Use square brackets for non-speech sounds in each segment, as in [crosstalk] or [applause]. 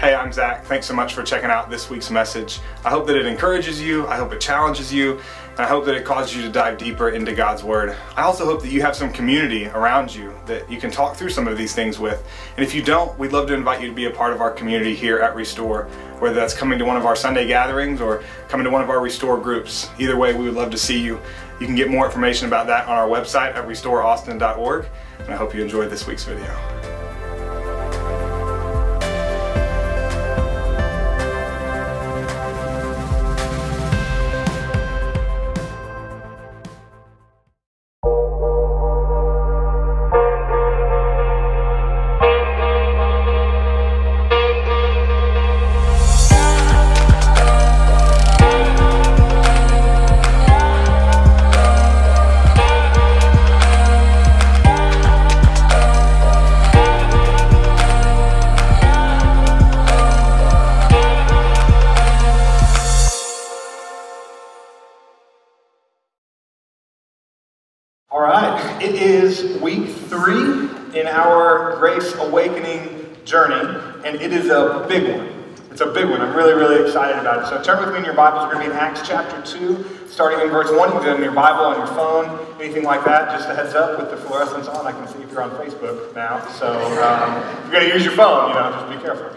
Hey, I'm Zach. Thanks so much for checking out this week's message. I hope that it encourages you, I hope it challenges you, and I hope that it causes you to dive deeper into God's Word. I also hope that you have some community around you that you can talk through some of these things with. And if you don't, we'd love to invite you to be a part of our community here at Restore, whether that's coming to one of our Sunday gatherings or coming to one of our Restore groups. Either way, we would love to see you. You can get more information about that on our website at restoreaustin.org. And I hope you enjoyed this week's video. All right, it is week three in our Grace Awakening journey, and it is a big one. It's a big one. I'm really, really excited about it. So turn with me in your Bibles. We're going to be in Acts chapter 2, starting in verse 1. You can do it in your Bible, on your phone, anything like that. Just a heads up with the fluorescence on. I can see if you're on Facebook now. So um, if you're going to use your phone, you know, just be careful.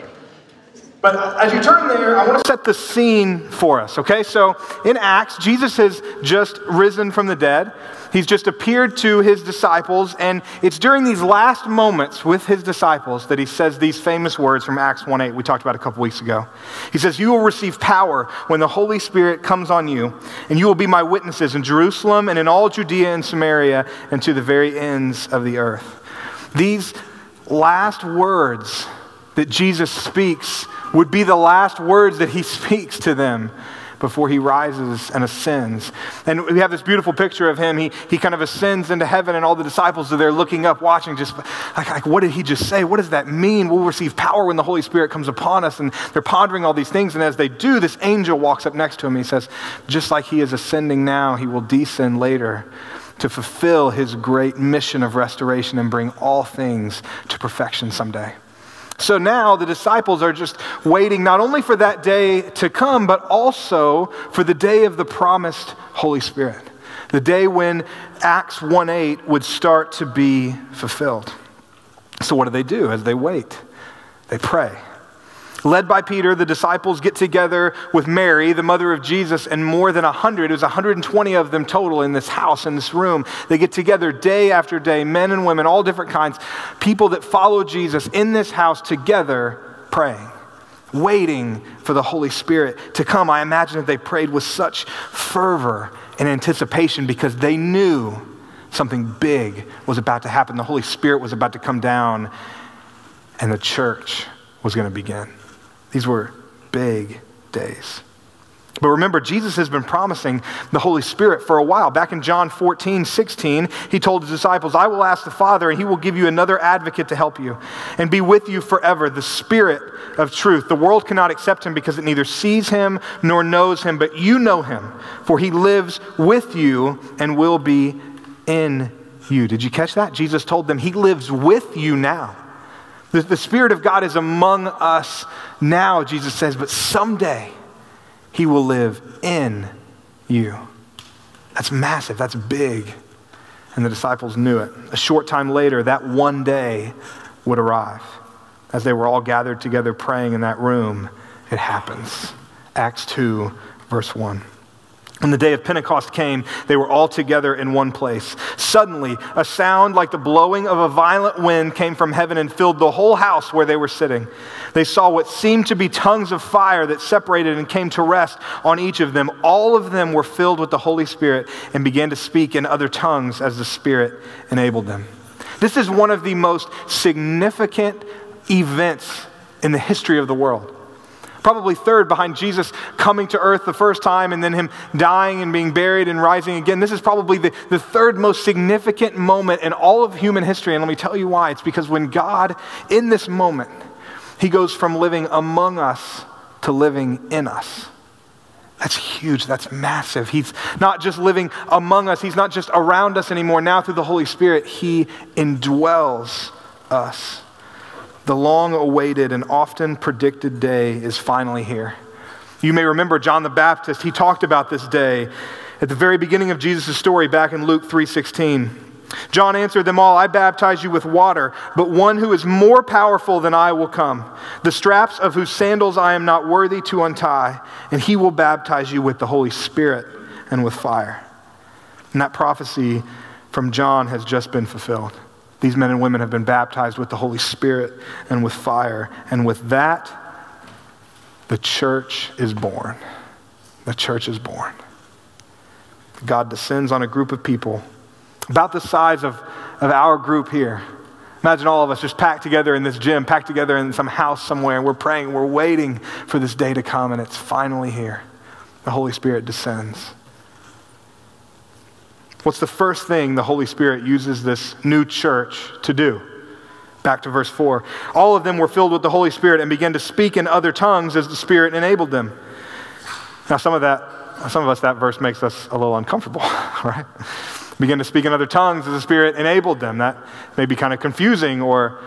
But as you turn there, I want to set the scene for us, okay? So in Acts, Jesus has just risen from the dead. He's just appeared to his disciples, and it's during these last moments with his disciples that he says these famous words from Acts 1 8 we talked about a couple weeks ago. He says, You will receive power when the Holy Spirit comes on you, and you will be my witnesses in Jerusalem and in all Judea and Samaria and to the very ends of the earth. These last words that Jesus speaks would be the last words that he [laughs] speaks to them before he rises and ascends. And we have this beautiful picture of him. He, he kind of ascends into heaven, and all the disciples are there looking up, watching, just like, like, what did he just say? What does that mean? We'll receive power when the Holy Spirit comes upon us. And they're pondering all these things. And as they do, this angel walks up next to him. He says, just like he is ascending now, he will descend later to fulfill his great mission of restoration and bring all things to perfection someday. So now the disciples are just waiting not only for that day to come, but also for the day of the promised Holy Spirit, the day when Acts 1 8 would start to be fulfilled. So, what do they do as they wait? They pray. Led by Peter, the disciples get together with Mary, the mother of Jesus, and more than 100, it was 120 of them total in this house, in this room. They get together day after day, men and women, all different kinds, people that follow Jesus in this house together praying, waiting for the Holy Spirit to come. I imagine that they prayed with such fervor and anticipation because they knew something big was about to happen. The Holy Spirit was about to come down, and the church was going to begin. These were big days. But remember, Jesus has been promising the Holy Spirit for a while. Back in John 14, 16, he told his disciples, I will ask the Father, and he will give you another advocate to help you and be with you forever, the Spirit of truth. The world cannot accept him because it neither sees him nor knows him, but you know him, for he lives with you and will be in you. Did you catch that? Jesus told them, He lives with you now. The, the Spirit of God is among us now, Jesus says, but someday He will live in you. That's massive, that's big. And the disciples knew it. A short time later, that one day would arrive. As they were all gathered together praying in that room, it happens. Acts 2, verse 1. When the day of Pentecost came, they were all together in one place. Suddenly, a sound like the blowing of a violent wind came from heaven and filled the whole house where they were sitting. They saw what seemed to be tongues of fire that separated and came to rest on each of them. All of them were filled with the Holy Spirit and began to speak in other tongues as the Spirit enabled them. This is one of the most significant events in the history of the world. Probably third behind Jesus coming to earth the first time and then him dying and being buried and rising again. This is probably the, the third most significant moment in all of human history. And let me tell you why. It's because when God, in this moment, he goes from living among us to living in us. That's huge. That's massive. He's not just living among us, He's not just around us anymore. Now, through the Holy Spirit, He indwells us. The long awaited and often predicted day is finally here. You may remember John the Baptist, he talked about this day at the very beginning of Jesus' story back in Luke 3:16. John answered them all, I baptize you with water, but one who is more powerful than I will come, the straps of whose sandals I am not worthy to untie, and he will baptize you with the Holy Spirit and with fire. And that prophecy from John has just been fulfilled. These men and women have been baptized with the Holy Spirit and with fire. And with that, the church is born. The church is born. God descends on a group of people about the size of, of our group here. Imagine all of us just packed together in this gym, packed together in some house somewhere, and we're praying, we're waiting for this day to come, and it's finally here. The Holy Spirit descends. What's the first thing the Holy Spirit uses this new church to do? Back to verse 4. All of them were filled with the Holy Spirit and began to speak in other tongues as the Spirit enabled them. Now, some of that, some of us, that verse makes us a little uncomfortable, [laughs] right? Begin to speak in other tongues as the Spirit enabled them. That may be kind of confusing, or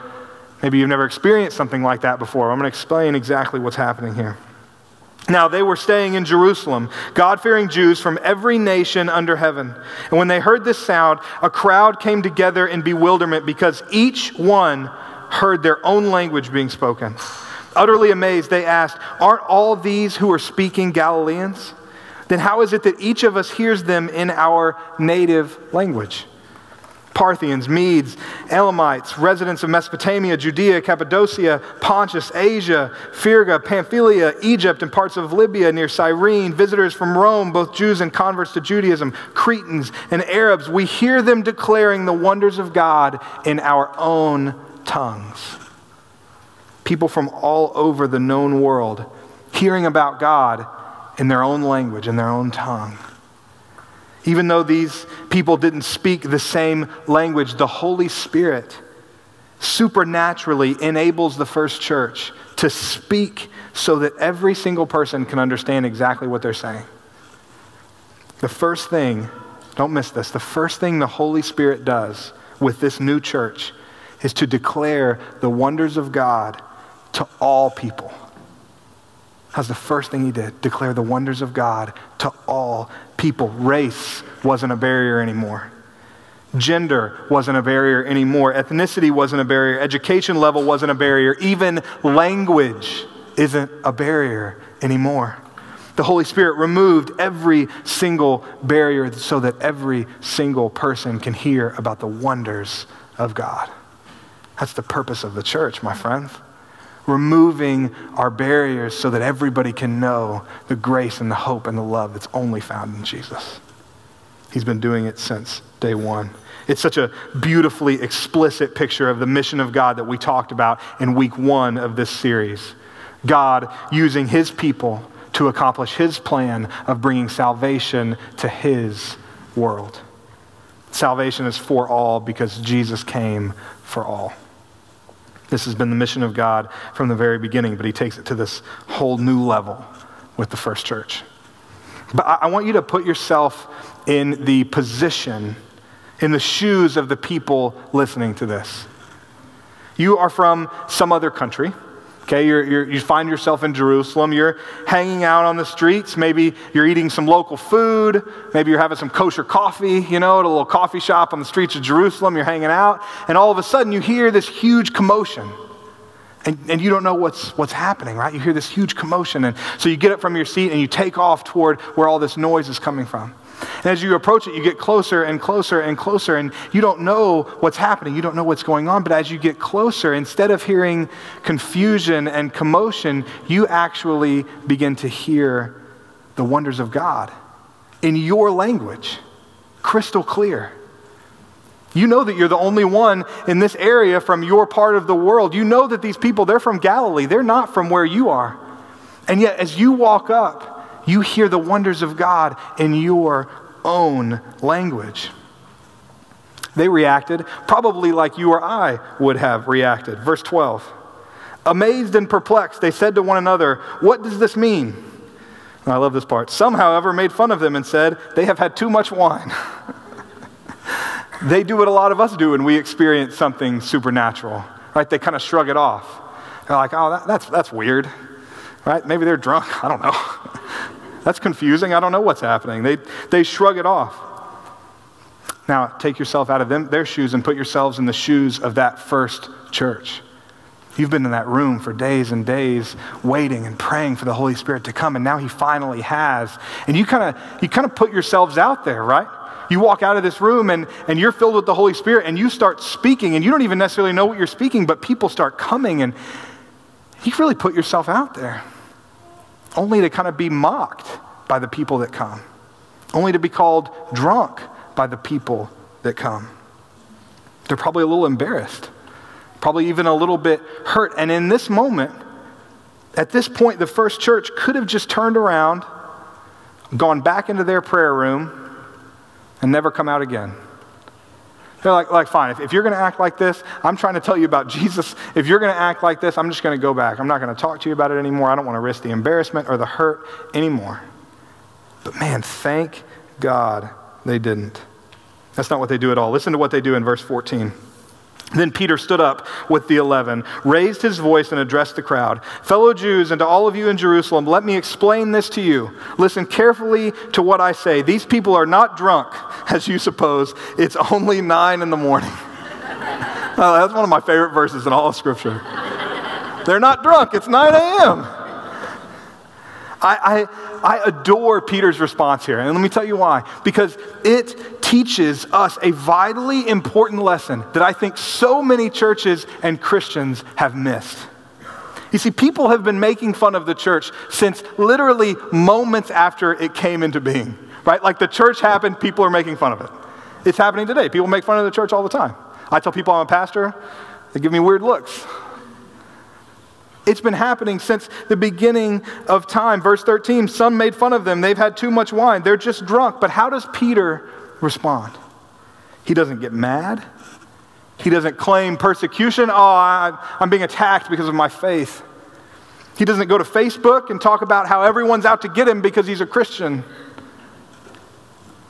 maybe you've never experienced something like that before. I'm going to explain exactly what's happening here. Now, they were staying in Jerusalem, God fearing Jews from every nation under heaven. And when they heard this sound, a crowd came together in bewilderment because each one heard their own language being spoken. Utterly amazed, they asked, Aren't all these who are speaking Galileans? Then how is it that each of us hears them in our native language? Parthians, Medes, Elamites, residents of Mesopotamia, Judea, Cappadocia, Pontus, Asia, Phrygia, Pamphylia, Egypt, and parts of Libya near Cyrene, visitors from Rome, both Jews and converts to Judaism, Cretans and Arabs, we hear them declaring the wonders of God in our own tongues. People from all over the known world hearing about God in their own language, in their own tongue. Even though these people didn't speak the same language, the Holy Spirit supernaturally enables the first church to speak so that every single person can understand exactly what they're saying. The first thing, don't miss this, the first thing the Holy Spirit does with this new church is to declare the wonders of God to all people. That's the first thing he did declare the wonders of God to all people. Race wasn't a barrier anymore. Gender wasn't a barrier anymore. Ethnicity wasn't a barrier. Education level wasn't a barrier. Even language isn't a barrier anymore. The Holy Spirit removed every single barrier so that every single person can hear about the wonders of God. That's the purpose of the church, my friends removing our barriers so that everybody can know the grace and the hope and the love that's only found in Jesus. He's been doing it since day one. It's such a beautifully explicit picture of the mission of God that we talked about in week one of this series. God using his people to accomplish his plan of bringing salvation to his world. Salvation is for all because Jesus came for all. This has been the mission of God from the very beginning, but he takes it to this whole new level with the first church. But I want you to put yourself in the position, in the shoes of the people listening to this. You are from some other country. Okay, you're, you're, you find yourself in Jerusalem. You're hanging out on the streets. Maybe you're eating some local food. Maybe you're having some kosher coffee, you know, at a little coffee shop on the streets of Jerusalem. You're hanging out. And all of a sudden, you hear this huge commotion. And, and you don't know what's, what's happening, right? You hear this huge commotion. And so you get up from your seat and you take off toward where all this noise is coming from. And as you approach it, you get closer and closer and closer, and you don't know what's happening. You don't know what's going on. But as you get closer, instead of hearing confusion and commotion, you actually begin to hear the wonders of God in your language, crystal clear. You know that you're the only one in this area from your part of the world. You know that these people, they're from Galilee. They're not from where you are. And yet, as you walk up, you hear the wonders of God in your own language. They reacted probably like you or I would have reacted. Verse 12. Amazed and perplexed, they said to one another, What does this mean? And I love this part. Some, however, made fun of them and said, They have had too much wine. [laughs] they do what a lot of us do when we experience something supernatural right? They kind of shrug it off. They're like, oh, that, that's, that's weird, right? Maybe they're drunk. [laughs] I don't know. That's confusing. I don't know what's happening. They, they shrug it off. Now, take yourself out of them, their shoes and put yourselves in the shoes of that first church. You've been in that room for days and days waiting and praying for the Holy Spirit to come, and now He finally has. And you kind of you kind of put yourselves out there, right? You walk out of this room and, and you're filled with the Holy Spirit and you start speaking, and you don't even necessarily know what you're speaking, but people start coming, and you really put yourself out there only to kind of be mocked by the people that come, only to be called drunk by the people that come. They're probably a little embarrassed probably even a little bit hurt. And in this moment, at this point, the first church could have just turned around, gone back into their prayer room, and never come out again. They're like, like fine, if, if you're going to act like this, I'm trying to tell you about [laughs] Jesus. If you're going to act like this, I'm just going to go back. I'm not going to talk to you about it anymore. I don't want to risk the embarrassment or the hurt anymore. But man, thank God they didn't. That's not what they do at all. Listen to what they do in verse 14. Then Peter stood up with the eleven, raised his voice, and addressed the crowd Fellow Jews, and to all of you in Jerusalem, let me explain this to you. Listen carefully to what I say. These people are not drunk, [laughs] as you suppose. It's only nine in the morning. [laughs] oh, that's one of my favorite verses in all of Scripture. They're not drunk, it's 9 a.m. I, I, I adore Peter's response here, and let me tell you why. Because it teaches us a vitally important lesson that I think so many churches and Christians have missed. You see, people have been making fun of the church since literally moments after it came into being, right? Like the church happened, people are making fun of it. It's happening today. People make fun of the church all the time. I tell people I'm a pastor, they give me weird looks. It's been happening since the beginning of time. Verse 13 some made fun of them. They've had too much wine. They're just drunk. But how does Peter respond? He doesn't get mad. He doesn't claim persecution. Oh, I, am being attacked because of my faith. He doesn't go to Facebook and talk about how everyone's out to get him because he's a Christian.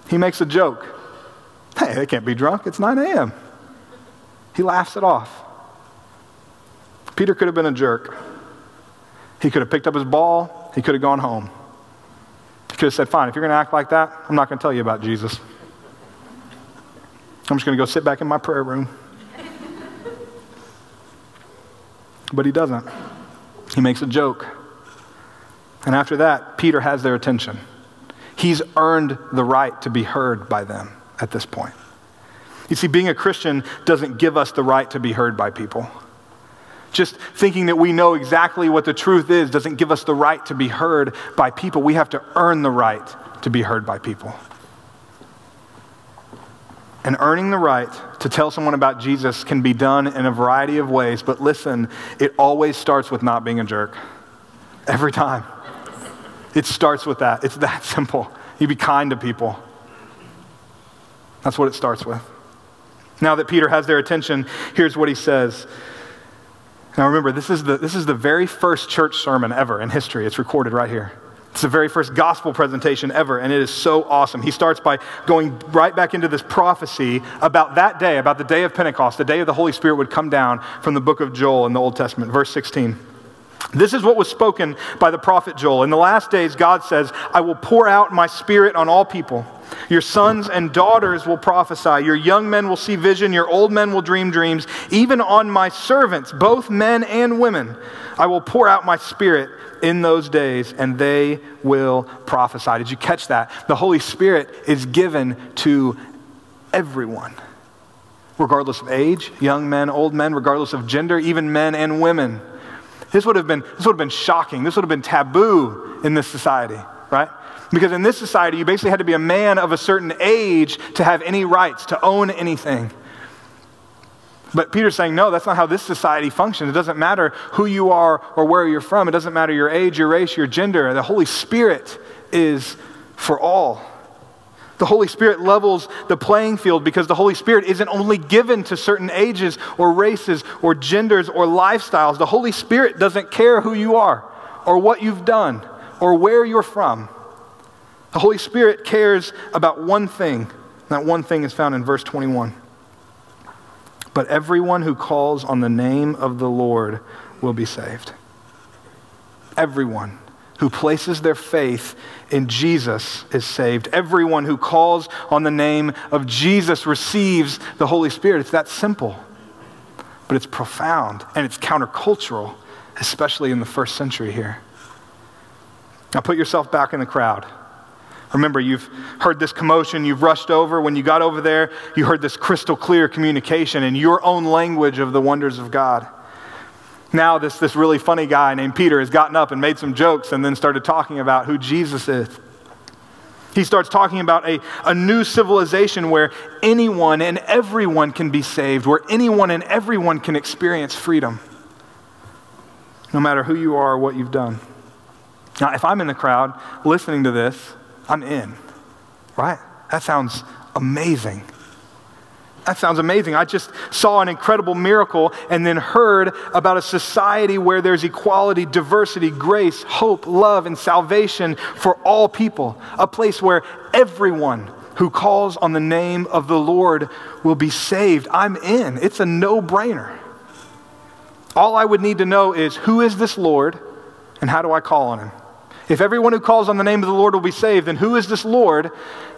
He makes a joke. Hey, they can't be drunk. It's 9 a.m. He laughs it off. Peter could have been a jerk. He could have picked up his ball, he could have gone home. He could have said, Fine, if you're going to act like that, I'm not going to tell you about Jesus. I'm just going to go sit back in my prayer room. But he doesn't. He makes a joke. And after that, Peter has their attention. He's earned the right to be heard by them at this point. You see, being a Christian doesn't give us the right to be heard by people. Just thinking that we know exactly what the truth is doesn't give us the right to be heard by people. We have to earn the right to be heard by people. And earning the right to tell someone about Jesus can be done in a variety of ways, but listen, it always starts with not being a jerk. Every time. It starts with that. It's that [laughs] simple. You be kind to people. That's what it starts with. Now that Peter has their attention, here's what he says. Now remember, this is the, this is the very first church sermon ever in history. It's recorded right here. It's the very first gospel presentation ever, and it is so awesome. He starts by going right back into this prophecy about that day, about the day of Pentecost, the day of the Holy Spirit would come down from the book of Joel in the Old Testament, verse 16. This is what was spoken by the prophet Joel. In the last days, God says, I will pour out my spirit on all people. Your sons and daughters will prophesy. Your young men will see vision. Your old men will dream dreams. Even on my servants, both men and women, I will pour out my spirit in those days and they will prophesy. Did you catch that? The Holy Spirit is given to everyone, regardless of age, young men, old men, regardless of gender, even men and women. This would have been, this would have been shocking. This would have been taboo in this society, right? Because in this society, you basically had to be a man of a certain age to have any rights, to own anything. But Peter's saying, no, that's not how this society functions. It doesn't matter who you are or where you're from. It doesn't matter your age, your race, your gender. The Holy Spirit is for all. The Holy Spirit levels the playing field because the Holy Spirit isn't only given to certain ages or races or genders or lifestyles. The Holy Spirit doesn't care who you are or what you've done or where you're from. The Holy Spirit cares about one thing. That one thing is found in verse 21. but everyone who calls on the name of the Lord will be saved. Everyone who places their faith in Jesus is saved. Everyone who calls on the name of Jesus receives the Holy Spirit. It's that simple. But it's profound and it's countercultural, especially in the first century here. Now put yourself back in the crowd. Remember, you've heard this commotion, you've rushed over. When you got over there, you heard this crystal clear communication in your own language of the wonders of God. Now, this, this really funny guy named Peter has gotten up and made some jokes and then started talking about who Jesus is. He starts talking about a, a new civilization where anyone and everyone can be saved, where anyone and everyone can experience freedom, no matter who you are or what you've done. Now, if I'm in the crowd listening to this, I'm in, right? That sounds amazing. That sounds amazing. I just saw an incredible miracle and then heard about a society where there's equality, diversity, grace, hope, love, and salvation for all people. A place where everyone who calls on the name of the Lord will be saved. I'm in. It's a no brainer. All I would need to know is who is this Lord and how do I call on him? If everyone who calls on the name of the Lord will be saved, then who is this Lord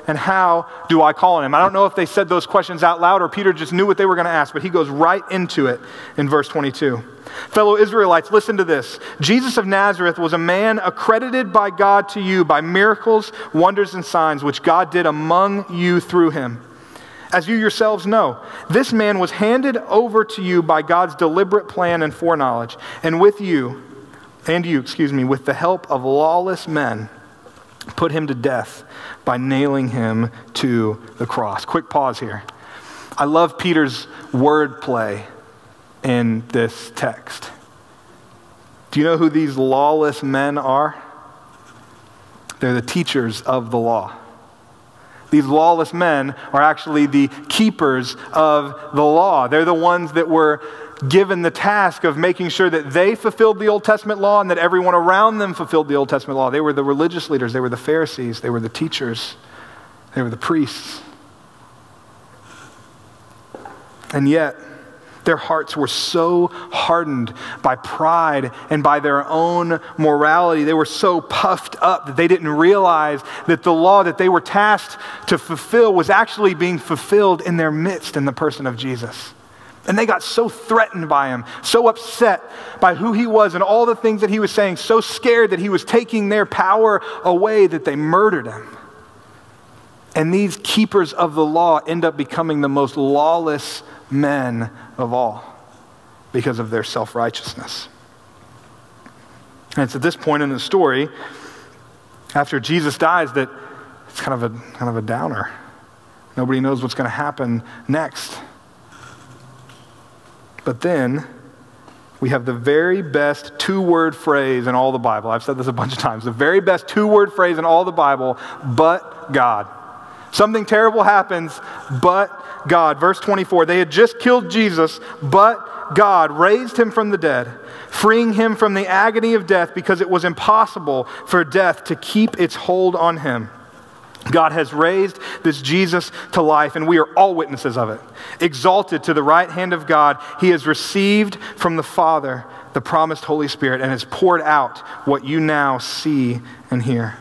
and how do I call on him? I don't know if they said those questions out loud or Peter just knew what they were going to ask, but he goes right into it in verse 22. Fellow Israelites, listen to this. Jesus of Nazareth was a man accredited by God to you by miracles, wonders, and signs which God did among you through him. As you yourselves know, this man was handed over to you by God's deliberate plan and foreknowledge, and with you, and you, excuse me, with the help of lawless men, put him to death by nailing him to the cross. Quick pause here. I love Peter's wordplay in this text. Do you know who these lawless men are? They're the teachers of the law. These lawless men are actually the keepers of the law. They're the ones that were given the task of making sure that they fulfilled the Old Testament law and that everyone around them fulfilled the Old Testament law. They were the religious leaders, they were the Pharisees, they were the teachers, they were the priests. And yet, their hearts were so hardened by pride and by their own morality. They were so puffed up that they didn't realize that the law that they were tasked to fulfill was actually being fulfilled in their midst in the person of Jesus. And they got so threatened by him, so upset by who he was and all the things that he was saying, so scared that he was taking their power away that they murdered him. And these keepers of the law end up becoming the most lawless men of all because of their self righteousness. And it's at this point in the story, after Jesus dies, that it's kind of a, kind of a downer. Nobody knows what's going to happen next. But then we have the very best two word phrase in all the Bible. I've said this a bunch of times. The very best two word phrase in all the Bible, but God. Something terrible happens, but God. Verse 24 they had just killed Jesus, but God raised him from the dead, freeing him from the agony of death because it was impossible for death to keep its hold on him. God has raised this Jesus to life, and we are all witnesses of it. Exalted to the right hand of God, he has received from the Father the promised Holy Spirit and has poured out what you now see and hear.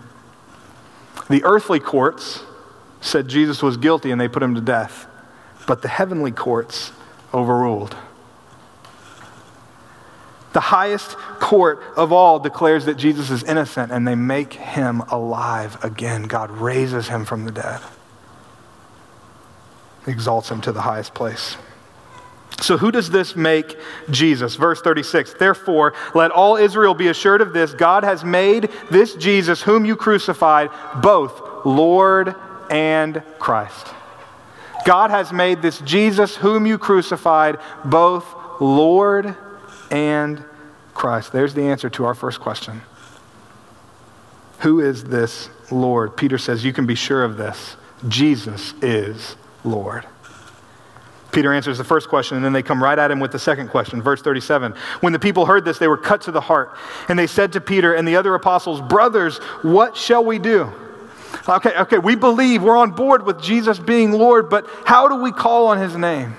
The earthly courts said Jesus was guilty and they put him to death, but the heavenly courts overruled. The highest court of all declares that Jesus is innocent and they make him alive again. God raises him from the dead, exalts him to the highest place. So, who does this make Jesus? Verse 36 Therefore, let all Israel be assured of this God has made this Jesus, whom you crucified, both Lord and Christ. God has made this Jesus, whom you crucified, both Lord and Christ. There's the answer to our first question. Who is this Lord? Peter says, You can be sure of this. Jesus is Lord. Peter answers the first question, and then they come right at him with the second question. Verse 37 When the people heard this, they were cut to the heart. And they said to Peter and the other apostles, Brothers, what shall we do? Okay, okay, we believe we're on board with Jesus being Lord, but how do we call on his name?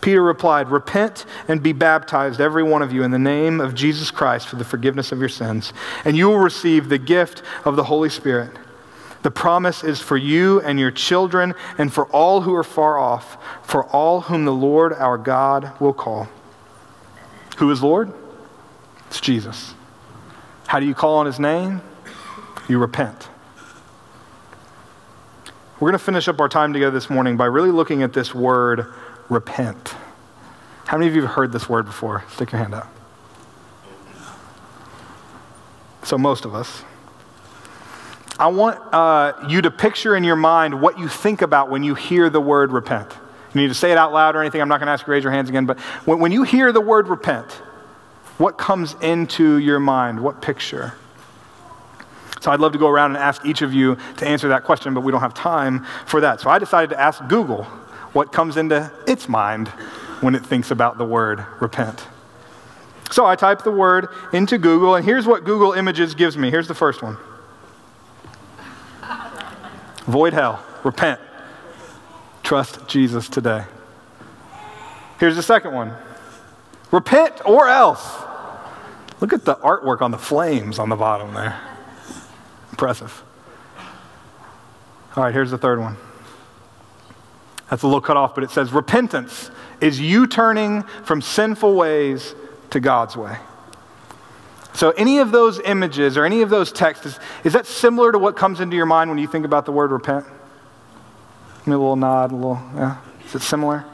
Peter replied, Repent and be baptized, every one of you, in the name of Jesus Christ for the forgiveness of your sins, and you will receive the gift of the Holy Spirit. The promise is for you and your children, and for all who are far off, for all whom the Lord our God will call. Who is Lord? It's Jesus. How do you call on his name? You repent. We're going to finish up our time together this morning by really looking at this word repent. How many of you have heard this word before? Stick your hand up. So, most of us. I want uh, you to picture in your mind what you think about when you hear the word repent. You need to say it out loud or anything. I'm not going to ask you to raise your hands again, but when, when you hear the word repent, what comes into your mind? What picture? So I'd love to go around and ask each of you to answer that question, but we don't have time for that. So I decided to ask Google what comes into its mind when it thinks about the word repent. So I type the word into Google, and here's what Google Images gives me. Here's the first one Void hell, repent, trust Jesus today. Here's the second one repent or else. Look at the artwork on the flames on the bottom there. Impressive. All right, here's the third one. That's a little cut off, but it says repentance is you turning from sinful ways to God's way. So, any of those images or any of those texts, is, is that similar to what comes into your mind when you think about the word repent? Me a little nod, a little, yeah. Is it similar?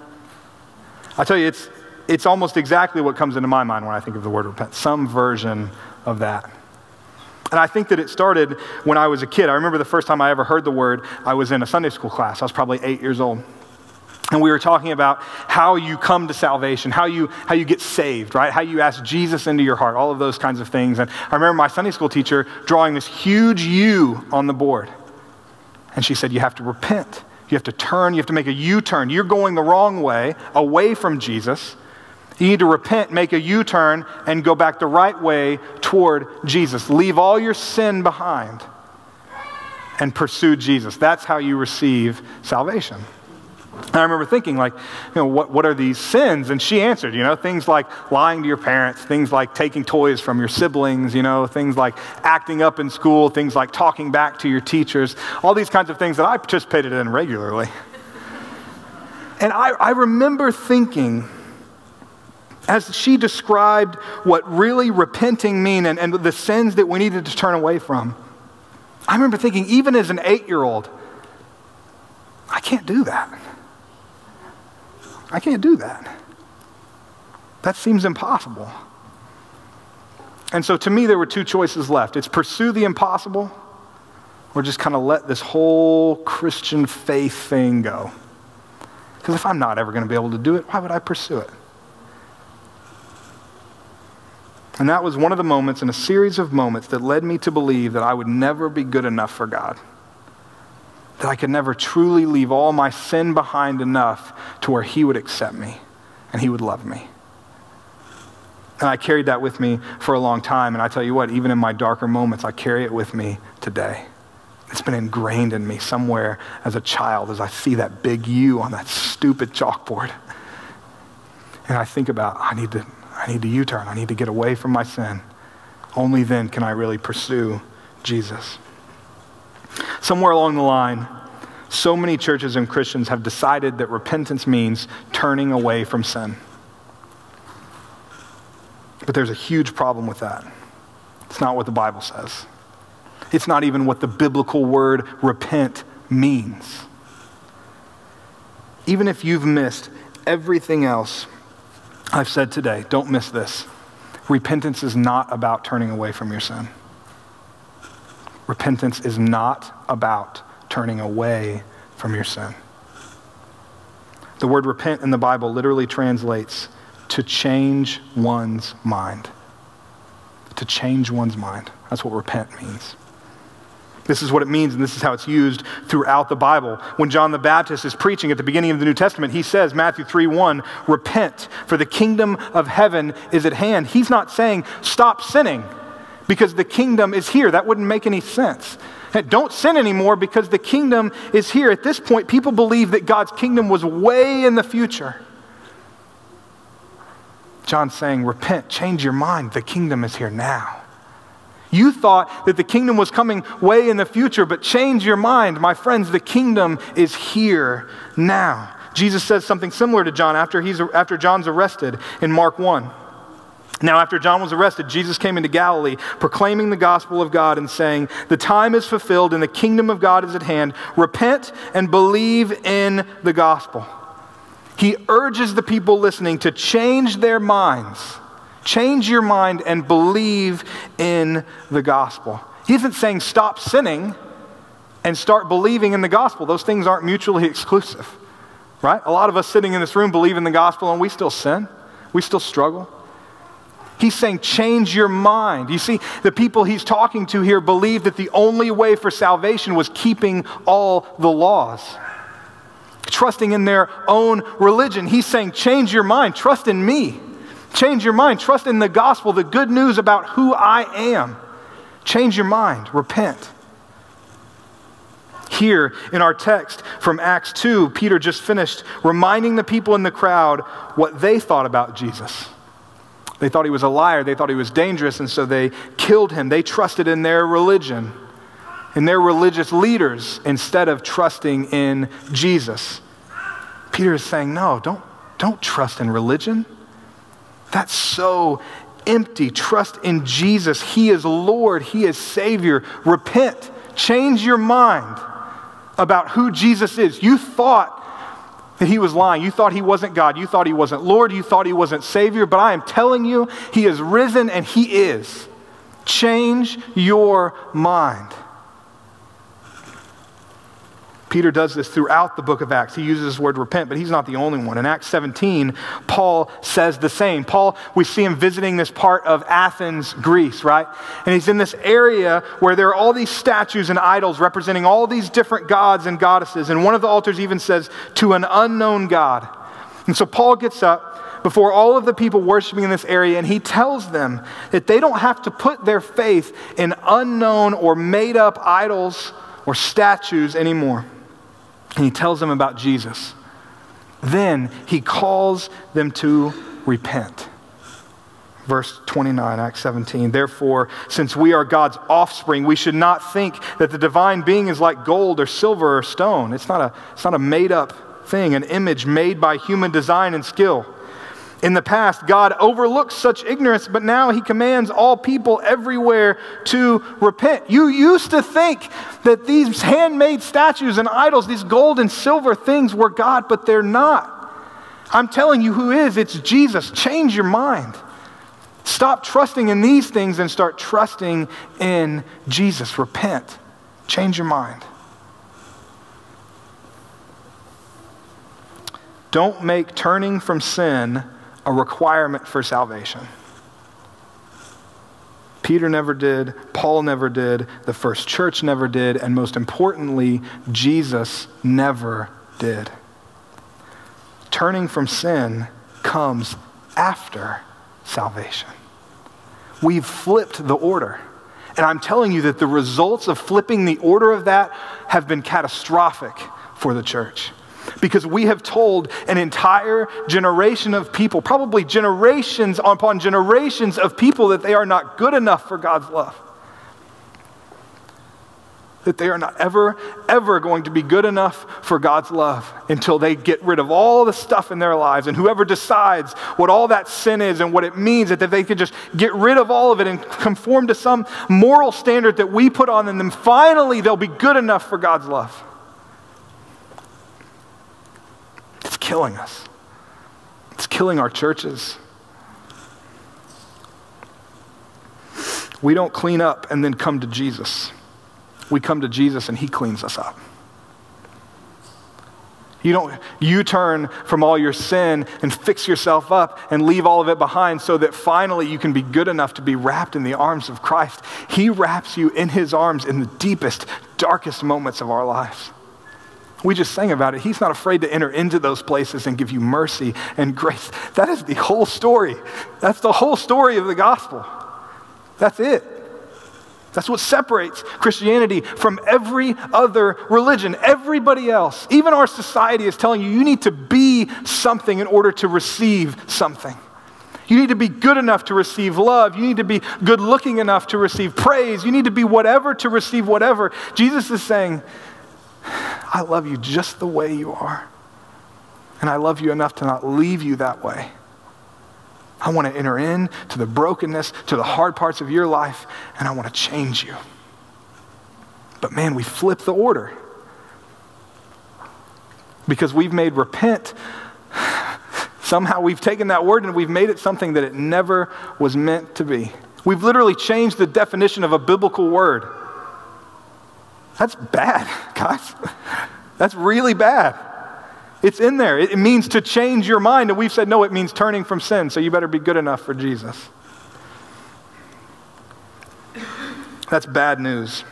I tell you, it's, it's almost exactly what comes into my mind when I think of the word repent, some version of that. And I think that it started when I was a kid. I remember the first time I ever heard the word, I was in a Sunday school class. I was probably eight years old. And we were talking about how you come to salvation, how you, how you get saved, right? How you ask Jesus into your heart, all of those kinds of things. And I remember my Sunday school teacher drawing this huge U on the board. And she said, You have to repent. You have to turn. You have to make a U turn. You're going the wrong way, away from Jesus. You need to repent, make a U turn, and go back the right way toward Jesus. Leave all your sin behind and pursue Jesus. That's how you receive salvation. And I remember thinking, like, you know, what, what are these sins? And she answered, you know, things like lying to your parents, things like taking toys from your siblings, you know, things like acting up in school, things like talking back to your teachers, all these kinds of things that I participated in regularly. And I, I remember thinking, as she described what really repenting mean and, and the sins that we needed to turn away from, I remember thinking, even as an eight year old, I can't do that. I can't do that. That seems impossible. And so to me, there were two choices left it's pursue the impossible or just kind of let this whole Christian faith thing go. Because if I'm not ever going to be able to do it, why would I pursue it? And that was one of the moments in a series of moments that led me to believe that I would never be good enough for God that I could never truly leave all my sin behind enough to where He would accept me and He would love me. And I carried that with me for a long time. And I tell you what, even in my darker moments, I carry it with me today. It's been ingrained in me somewhere as a child as I see that big U on that stupid chalkboard. And I think about, I need to, I need to U turn. I need to get away from my sin. Only then can I really pursue Jesus. Somewhere along the line, so many churches and Christians have decided that repentance means turning away from sin. But there's a huge problem with that. It's not what the Bible says. It's not even what the biblical word repent means. Even if you've missed everything else I've said today, don't miss this. Repentance is not about turning away from your sin. Repentance is not about turning away from your sin. The word repent in the Bible literally translates to change one's mind. To change one's mind. That's what repent means. This is what it means, and this is how it's used throughout the Bible. When John the Baptist is preaching at the beginning of the New Testament, he says, Matthew 3 1, repent, for the kingdom of heaven is at hand. He's not saying, stop sinning because the kingdom is here. That wouldn't make any sense. Don't sin anymore because the kingdom is here. At this point, people believe that God's kingdom was way in the future. John's saying, Repent, change your mind. The kingdom is here now. You thought that the kingdom was coming way in the future, but change your mind. My friends, the kingdom is here now. Jesus says something similar to John after, he's, after John's arrested in Mark 1. Now, after John was arrested, Jesus came into Galilee, proclaiming the gospel of God and saying, The time is fulfilled and the kingdom of God is at hand. Repent and believe in the gospel. He urges the people listening to change their minds. Change your mind and believe in the gospel. He isn't saying stop sinning and start believing in the gospel. Those things aren't mutually exclusive, right? A lot of us sitting in this room believe in the gospel and we still sin, we still struggle. He's saying, change your mind. You see, the people he's talking to here believe that the only way for salvation was keeping all the laws, trusting in their own religion. He's saying, change your mind, trust in me. Change your mind, trust in the gospel, the good news about who I am. Change your mind, repent. Here in our text from Acts 2, Peter just finished reminding the people in the crowd what they thought about Jesus. They thought he was a liar. They thought he was dangerous, and so they killed him. They trusted in their religion, in their religious leaders, instead of trusting in Jesus. Peter is saying, No, don't, don't trust in religion. That's so empty. Trust in Jesus. He is Lord, He is Savior. Repent. Change your mind about who Jesus is. You thought that he was lying. You thought he wasn't God. You thought he wasn't Lord. You thought he wasn't Savior. But I am telling you, he is risen and he is. Change your mind. Peter does this throughout the book of Acts. He uses this word repent, but he's not the only one. In Acts 17, Paul says the same. Paul, we see him visiting this part of Athens, Greece, right? And he's in this area where there are all these statues and idols representing all these different gods and goddesses. And one of the altars even says, to an unknown God. And so Paul gets up before all of the people worshiping in this area, and he tells them that they don't have to put their faith in unknown or made up idols or statues anymore. And he tells them about Jesus. Then he calls them to repent. Verse 29, Acts 17. Therefore, since we are God's offspring, we should not think that the divine being is like gold or silver or stone. It's not a, it's not a made up thing, an image made by human design and skill. In the past, God overlooked such ignorance, but now He commands all people everywhere to repent. You used to think that these handmade statues and idols, these gold and silver things, were God, but they're not. I'm telling you who is. It's Jesus. Change your mind. Stop trusting in these things and start trusting in Jesus. Repent. Change your mind. Don't make turning from sin a requirement for salvation. Peter never did, Paul never did, the first church never did, and most importantly, Jesus never did. Turning from sin comes after salvation. We've flipped the order. And I'm telling you that the results of flipping the order of that have been catastrophic for the church because we have told an entire generation of people, probably generations upon generations of people, that they are not good enough for God's love. That they are not ever, ever going to be good enough for God's love until they get rid of all the stuff in their lives. And whoever decides what all that sin is and what it means, that they can just get rid of all of it and conform to some moral standard that we put on them, then finally they'll be good enough for God's love. It's killing us, it's killing our churches. We don't clean up and then come to Jesus. We come to Jesus and he cleans us up. You don't you turn from all your sin and fix yourself up and leave all of it behind so that finally you can be good enough to be wrapped in the arms of Christ. He wraps you in his arms in the deepest, darkest moments of our lives. We just sang about it. He's not afraid to enter into those places and give you mercy and grace. That is the whole story. That's the whole story of the gospel. That's it. That's what separates Christianity from every other religion. Everybody else, even our society, is telling you you need to be something in order to receive something. You need to be good enough to receive love. You need to be good looking enough to receive praise. You need to be whatever to receive whatever. Jesus is saying, I love you just the way you are. And I love you enough to not leave you that way. I want to enter in to the brokenness, to the hard parts of your life, and I want to change you. But man, we flip the order. Because we've made repent [sighs] Somehow we've taken that word and we've made it something that it never was meant to be. We've literally changed the definition of a biblical word. That's bad, guys. That's really bad. It's in there. It means to change your mind. And we've said, no, it means turning from sin. So you better be good enough for Jesus. That's bad news.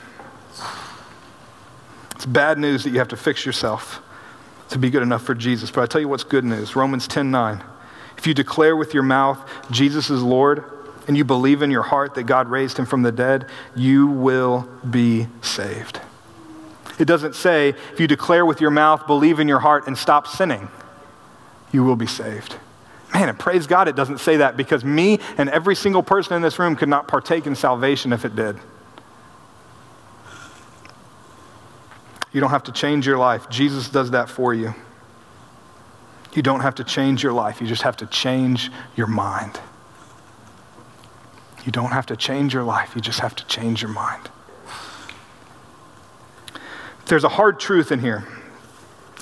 It's bad news that you have to fix yourself to be good enough for Jesus. But I tell you what's good news Romans 10 9. If you declare with your mouth Jesus is Lord and you believe in your heart that God raised him from the dead, you will be saved. It doesn't say if you declare with your mouth, believe in your heart, and stop sinning, you will be saved. Man, and praise God it doesn't say that because me and every single person in this room could not partake in salvation if it did. You don't have to change your life. Jesus does that for you. You don't have to change your life. You just have to change your mind. You don't have to change your life. You just have to change your mind. There's a hard truth in here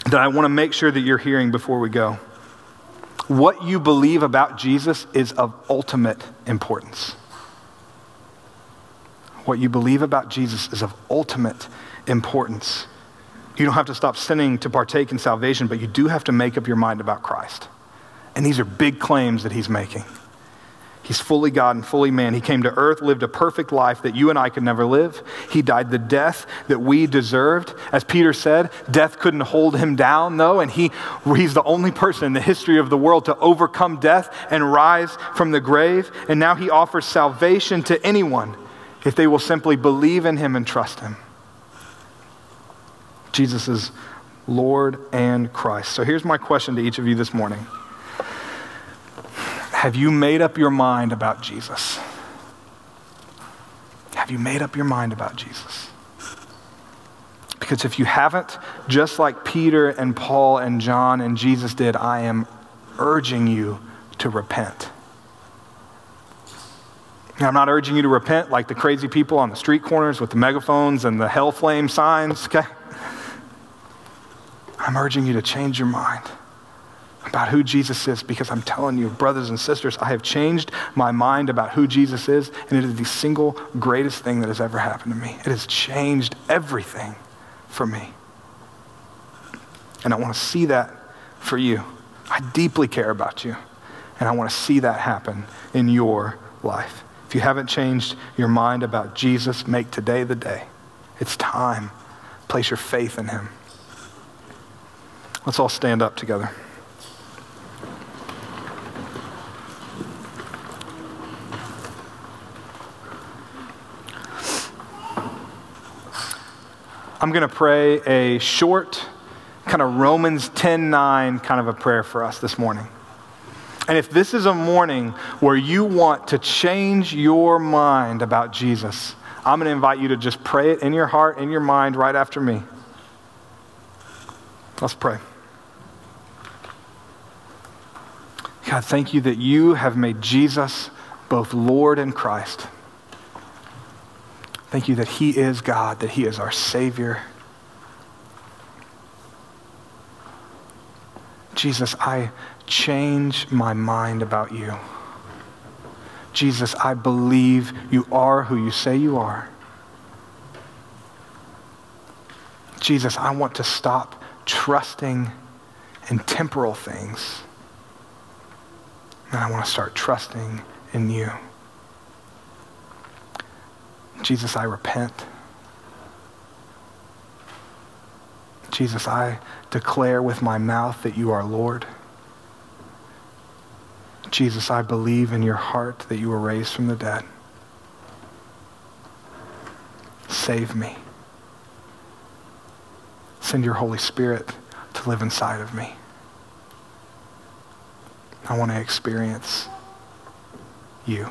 that I want to make sure that you're hearing before we go. What you believe about Jesus is of ultimate importance. What you believe about Jesus is of ultimate importance. You don't have to stop sinning to partake in salvation, but you do have to make up your mind about Christ. And these are big claims that he's making. He's fully God and fully man. He came to earth, lived a perfect life that you and I could never live. He died the death that we deserved. As Peter said, death couldn't hold him down, though, and he, he's the only person in the history of the world to overcome death and rise from the grave. And now he offers salvation to anyone if they will simply believe in him and trust him. Jesus is Lord and Christ. So here's my question to each of you this morning Have you made up your mind about Jesus? Have you made up your mind about Jesus? Because if you haven't, just like Peter and Paul and John and Jesus did, I am urging you to repent. Now, I'm not urging you to repent like the crazy people on the street corners with the megaphones and the hell flame signs, okay? I'm urging you to change your mind about who Jesus is because I'm telling you, brothers and sisters, I have changed my mind about who Jesus is, and it is the single greatest thing that has ever happened to me. It has changed everything for me. And I want to see that for you. I deeply care about you, and I want to see that happen in your life. If you haven't changed your mind about Jesus, make today the day. It's time. Place your faith in him. Let's all stand up together. I'm going to pray a short, kind of Romans 10 9 kind of a prayer for us this morning. And if this is a morning where you want to change your mind about Jesus, I'm going to invite you to just pray it in your heart, in your mind, right after me. Let's pray. God, thank you that you have made Jesus both Lord and Christ. Thank you that He is God, that He is our Savior. Jesus, I change my mind about you. Jesus, I believe you are who you say you are. Jesus, I want to stop trusting in temporal things and I want to start trusting in you. Jesus, I repent. Jesus, I declare with my mouth that you are Lord. Jesus, I believe in your heart that you were raised from the dead. Save me. Send your Holy Spirit to live inside of me. I want to experience you.